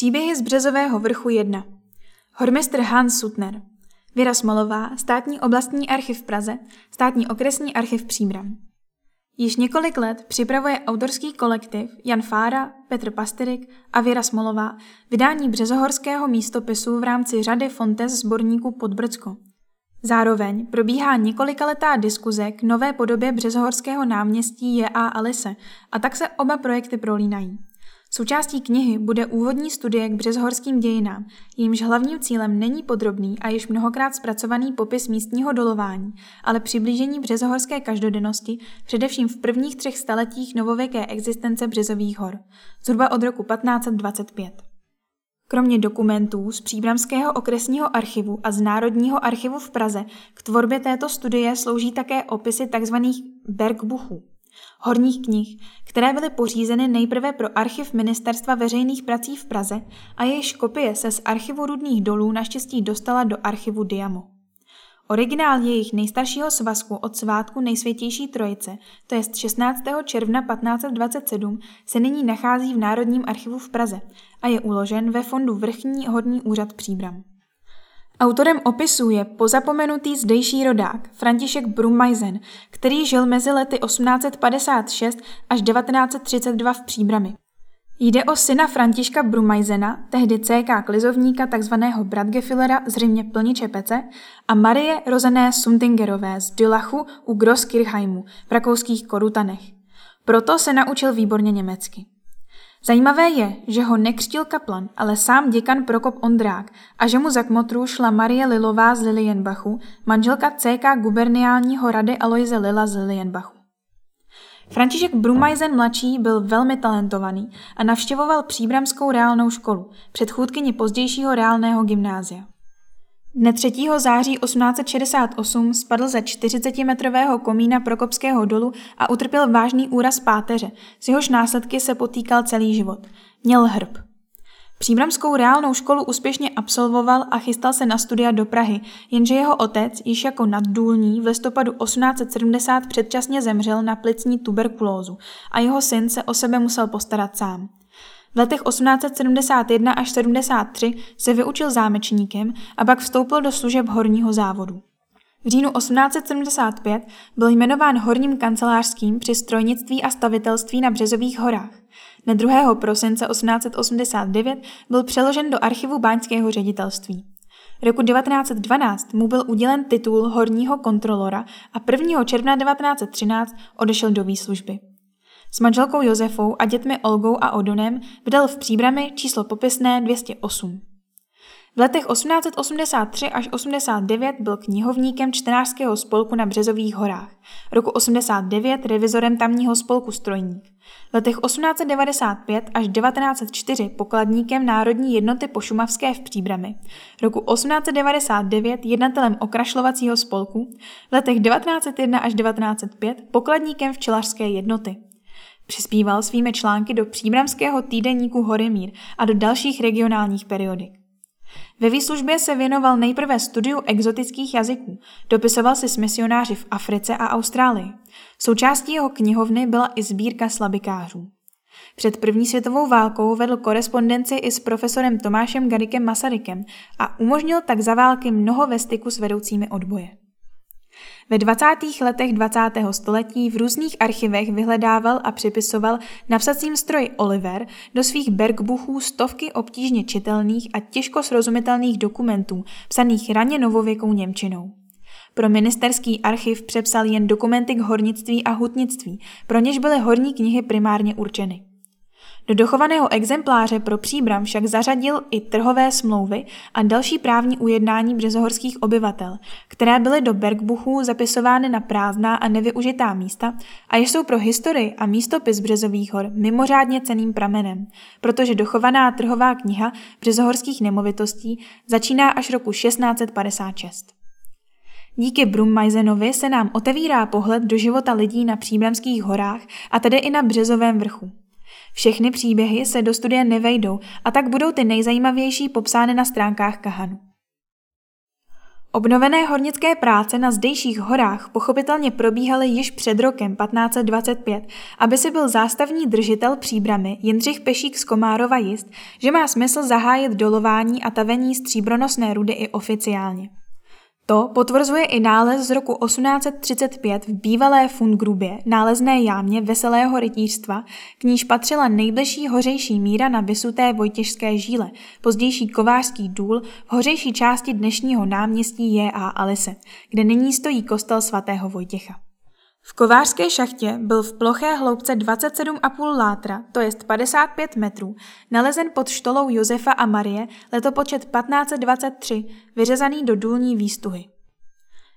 Příběhy z Březového vrchu 1. Hormistr Hans Sutner. Věra Smolová, Státní oblastní archiv v Praze, Státní okresní archiv Příbram. Již několik let připravuje autorský kolektiv Jan Fára, Petr Pasterik a Věra Smolová vydání březohorského místopisu v rámci řady Fontes sborníků Podbrdsko. Zároveň probíhá několikaletá diskuze k nové podobě březohorského náměstí J.A. Alise a tak se oba projekty prolínají. Součástí knihy bude úvodní studie k březhorským dějinám, jejímž hlavním cílem není podrobný a již mnohokrát zpracovaný popis místního dolování, ale přiblížení březohorské každodennosti, především v prvních třech staletích novověké existence Březových hor, zhruba od roku 1525. Kromě dokumentů z Příbramského okresního archivu a z Národního archivu v Praze k tvorbě této studie slouží také opisy tzv. Bergbuchů, horních knih, které byly pořízeny nejprve pro archiv Ministerstva veřejných prací v Praze a jejichž kopie se z archivu Rudných dolů naštěstí dostala do archivu Diamo. Originál jejich nejstaršího svazku od svátku Nejsvětější trojice, to je 16. června 1527, se nyní nachází v Národním archivu v Praze a je uložen ve fondu Vrchní hodní úřad Příbram. Autorem opisu je pozapomenutý zdejší rodák František Brummajzen, který žil mezi lety 1856 až 1932 v Příbrami. Jde o syna Františka Brumajzena, tehdy CK klizovníka tzv. Bradgefillera z Řimě plniče pece a Marie rozené Suntingerové z Dylachu u Grosskirchheimu v rakouských Korutanech. Proto se naučil výborně německy. Zajímavé je, že ho nekřtil kaplan, ale sám děkan Prokop Ondrák a že mu za kmotru šla Marie Lilová z Lilienbachu, manželka CK guberniálního rady Aloise Lila z Lilienbachu. František Brumajzen mladší byl velmi talentovaný a navštěvoval příbramskou reálnou školu, předchůdkyni pozdějšího reálného gymnázia. Dne 3. září 1868 spadl ze 40-metrového komína Prokopského dolu a utrpěl vážný úraz páteře, z jehož následky se potýkal celý život. Měl hrb. Příbramskou reálnou školu úspěšně absolvoval a chystal se na studia do Prahy, jenže jeho otec, již jako naddůlní, v listopadu 1870 předčasně zemřel na plicní tuberkulózu a jeho syn se o sebe musel postarat sám. V letech 1871 až 73 se vyučil zámečníkem a pak vstoupil do služeb horního závodu. V říjnu 1875 byl jmenován horním kancelářským při strojnictví a stavitelství na Březových horách. Na 2. prosince 1889 byl přeložen do archivu báňského ředitelství. Roku 1912 mu byl udělen titul horního kontrolora a 1. června 1913 odešel do výslužby. S manželkou Josefou a dětmi Olgou a Odonem vydal v příbrami číslo popisné 208. V letech 1883 až 89 byl knihovníkem čtenářského spolku na Březových horách. Roku 89 revizorem tamního spolku Strojník. V letech 1895 až 1904 pokladníkem Národní jednoty pošumavské v Příbrami. Roku 1899 jednatelem okrašlovacího spolku. V letech 1901 až 1905 pokladníkem včelařské jednoty. Přispíval svými články do příbramského týdeníku Horemír a do dalších regionálních periodik. Ve výslužbě se věnoval nejprve studiu exotických jazyků, dopisoval si s misionáři v Africe a Austrálii. Součástí jeho knihovny byla i sbírka slabikářů. Před první světovou válkou vedl korespondenci i s profesorem Tomášem Garikem Masarykem a umožnil tak za války mnoho ve styku s vedoucími odboje. Ve 20. letech 20. století v různých archivech vyhledával a připisoval na psacím stroji Oliver do svých bergbuchů stovky obtížně čitelných a těžko srozumitelných dokumentů, psaných raně novověkou Němčinou. Pro ministerský archiv přepsal jen dokumenty k hornictví a hutnictví, pro něž byly horní knihy primárně určeny. Do dochovaného exempláře pro příbram však zařadil i trhové smlouvy a další právní ujednání březohorských obyvatel, které byly do Bergbuchů zapisovány na prázdná a nevyužitá místa a jsou pro historii a místopis Březových hor mimořádně ceným pramenem, protože dochovaná trhová kniha březohorských nemovitostí začíná až roku 1656. Díky Brummajzenovi se nám otevírá pohled do života lidí na Příbramských horách a tedy i na Březovém vrchu. Všechny příběhy se do studia nevejdou a tak budou ty nejzajímavější popsány na stránkách Kahanu. Obnovené hornické práce na zdejších horách pochopitelně probíhaly již před rokem 1525, aby si byl zástavní držitel příbramy Jindřich Pešík z Komárova jist, že má smysl zahájit dolování a tavení stříbronosné rudy i oficiálně. To potvrzuje i nález z roku 1835 v bývalé Fundgrubě, nálezné jámě Veselého rytířstva, k níž patřila nejbližší hořejší míra na vysuté Vojtěžské žíle, pozdější kovářský důl v hořejší části dnešního náměstí J.A. Alise, kde nyní stojí kostel svatého Vojtěcha. V kovářské šachtě byl v ploché hloubce 27,5 látra, to jest 55 metrů, nalezen pod štolou Josefa a Marie letopočet 1523, vyřezaný do důlní výstuhy.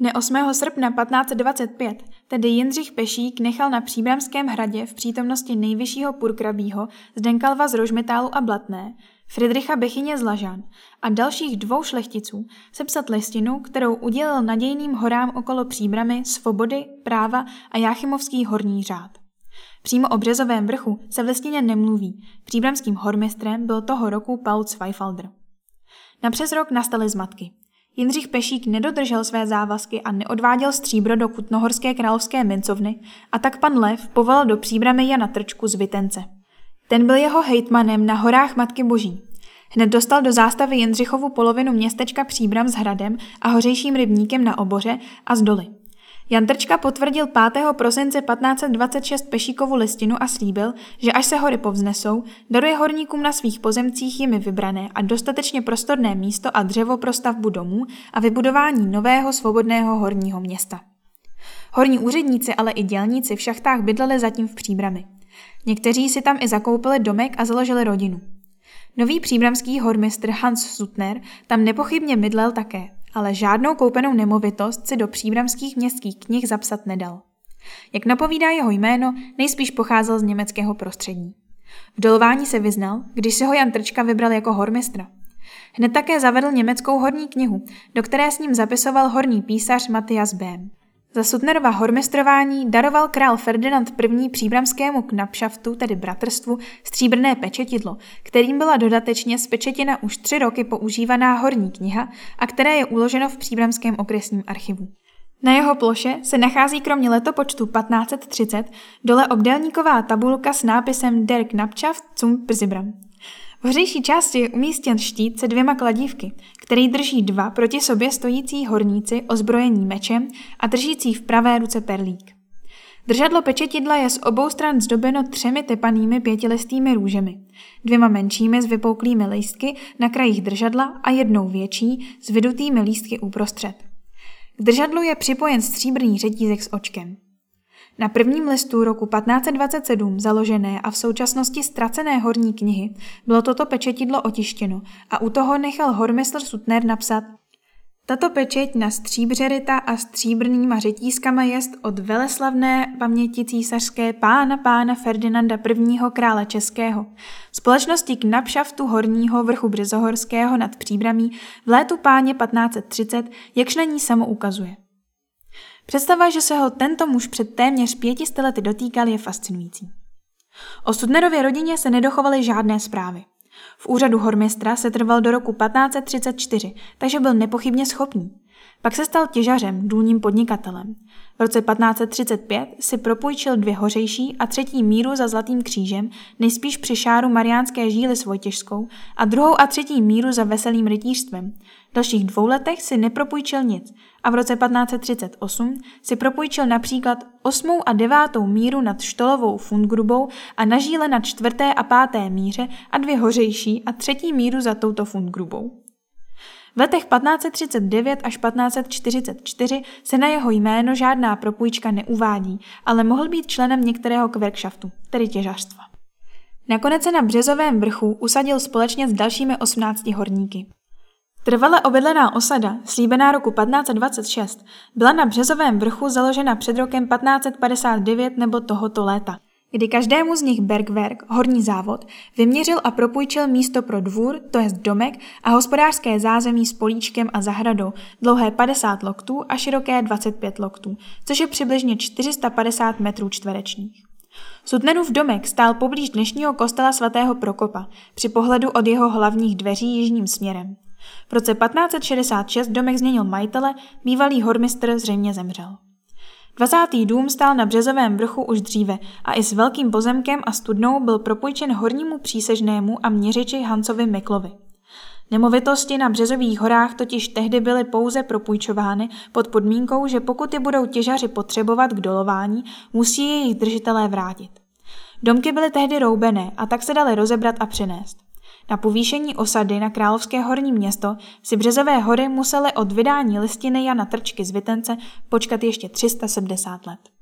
Dne 8. srpna 1525 tedy Jindřich Pešík nechal na Příbramském hradě v přítomnosti nejvyššího purkrabího Zdenkalva z Rožmetálu a Blatné Friedricha Bechyně z Lažan a dalších dvou šlechticů sepsat listinu, kterou udělil nadějným horám okolo příbramy svobody, práva a Jáchymovský horní řád. Přímo o Březovém vrchu se v listině nemluví, příbramským hormistrem byl toho roku Paul Zweifalder. Na přes rok nastaly zmatky. Jindřich Pešík nedodržel své závazky a neodváděl stříbro do Kutnohorské královské mincovny a tak pan Lev povolal do příbramy Jana Trčku z Vitence. Ten byl jeho hejtmanem na horách Matky Boží. Hned dostal do zástavy Jindřichovu polovinu městečka Příbram s hradem a hořejším rybníkem na oboře a z doly. Jan Trčka potvrdil 5. prosince 1526 Pešíkovu listinu a slíbil, že až se hory povznesou, daruje horníkům na svých pozemcích jimi vybrané a dostatečně prostorné místo a dřevo pro stavbu domů a vybudování nového svobodného horního města. Horní úředníci, ale i dělníci v šachtách bydleli zatím v příbrami. Někteří si tam i zakoupili domek a založili rodinu. Nový příbramský hormistr Hans Sutner tam nepochybně bydlel také, ale žádnou koupenou nemovitost si do příbramských městských knih zapsat nedal. Jak napovídá jeho jméno, nejspíš pocházel z německého prostředí. V dolování se vyznal, když si ho Jan Trčka vybral jako hormistra. Hned také zavedl německou horní knihu, do které s ním zapisoval horní písař Matthias Bém. Za Sutnerova hormistrování daroval král Ferdinand I. příbramskému knapšaftu, tedy bratrstvu, stříbrné pečetidlo, kterým byla dodatečně spečetěna už tři roky používaná horní kniha a které je uloženo v příbramském okresním archivu. Na jeho ploše se nachází kromě letopočtu 1530 dole obdélníková tabulka s nápisem Der Knapschaft zum Przibram. V hřejší části je umístěn štít se dvěma kladívky, který drží dva proti sobě stojící horníci ozbrojení mečem a držící v pravé ruce perlík. Držadlo pečetidla je z obou stran zdobeno třemi tepanými pětilistými růžemi, dvěma menšími s vypouklými lístky na krajích držadla a jednou větší s vydutými lístky uprostřed. K držadlu je připojen stříbrný řetízek s očkem. Na prvním listu roku 1527 založené a v současnosti ztracené horní knihy bylo toto pečetidlo otištěno a u toho nechal hormistr Sutner napsat tato pečeť na stříbřerita a stříbrnýma řetízkama jest od veleslavné paměti císařské pána pána Ferdinanda I. krále českého. Společnosti Knapšaftu horního vrchu Březohorského nad Příbramí v létu páně 1530, jakž na ní samo ukazuje. Představa, že se ho tento muž před téměř pěti lety dotýkal, je fascinující. O Sudnerově rodině se nedochovaly žádné zprávy. V úřadu hormistra se trval do roku 1534, takže byl nepochybně schopný. Pak se stal těžařem, důlním podnikatelem. V roce 1535 si propůjčil dvě hořejší a třetí míru za Zlatým křížem, nejspíš při šáru Mariánské žíly s Vojtěžskou a druhou a třetí míru za Veselým rytířstvem. V dalších dvou letech si nepropůjčil nic a v roce 1538 si propůjčil například osmou a devátou míru nad Štolovou fundgrubou a na žíle nad čtvrté a páté míře a dvě hořejší a třetí míru za touto fundgrubou. V letech 1539 až 1544 se na jeho jméno žádná propůjčka neuvádí, ale mohl být členem některého kverkšaftu, tedy těžařstva. Nakonec se na Březovém vrchu usadil společně s dalšími 18 horníky. Trvale obydlená osada, slíbená roku 1526, byla na Březovém vrchu založena před rokem 1559 nebo tohoto léta kdy každému z nich Bergwerk, horní závod, vyměřil a propůjčil místo pro dvůr, to jest domek, a hospodářské zázemí s políčkem a zahradou, dlouhé 50 loktů a široké 25 loktů, což je přibližně 450 metrů čtverečních. Sutnerův domek stál poblíž dnešního kostela svatého Prokopa, při pohledu od jeho hlavních dveří jižním směrem. V roce 1566 domek změnil majitele, bývalý hormistr zřejmě zemřel. 20. dům stál na Březovém vrchu už dříve a i s velkým pozemkem a studnou byl propůjčen hornímu přísežnému a měřiči Hancovi Miklovi. Nemovitosti na Březových horách totiž tehdy byly pouze propůjčovány pod podmínkou, že pokud je budou těžaři potřebovat k dolování, musí je jejich držitelé vrátit. Domky byly tehdy roubené a tak se daly rozebrat a přenést. Na povýšení osady na Královské horní město si Březové hory musely od vydání listiny Jana Trčky z Vitence počkat ještě 370 let.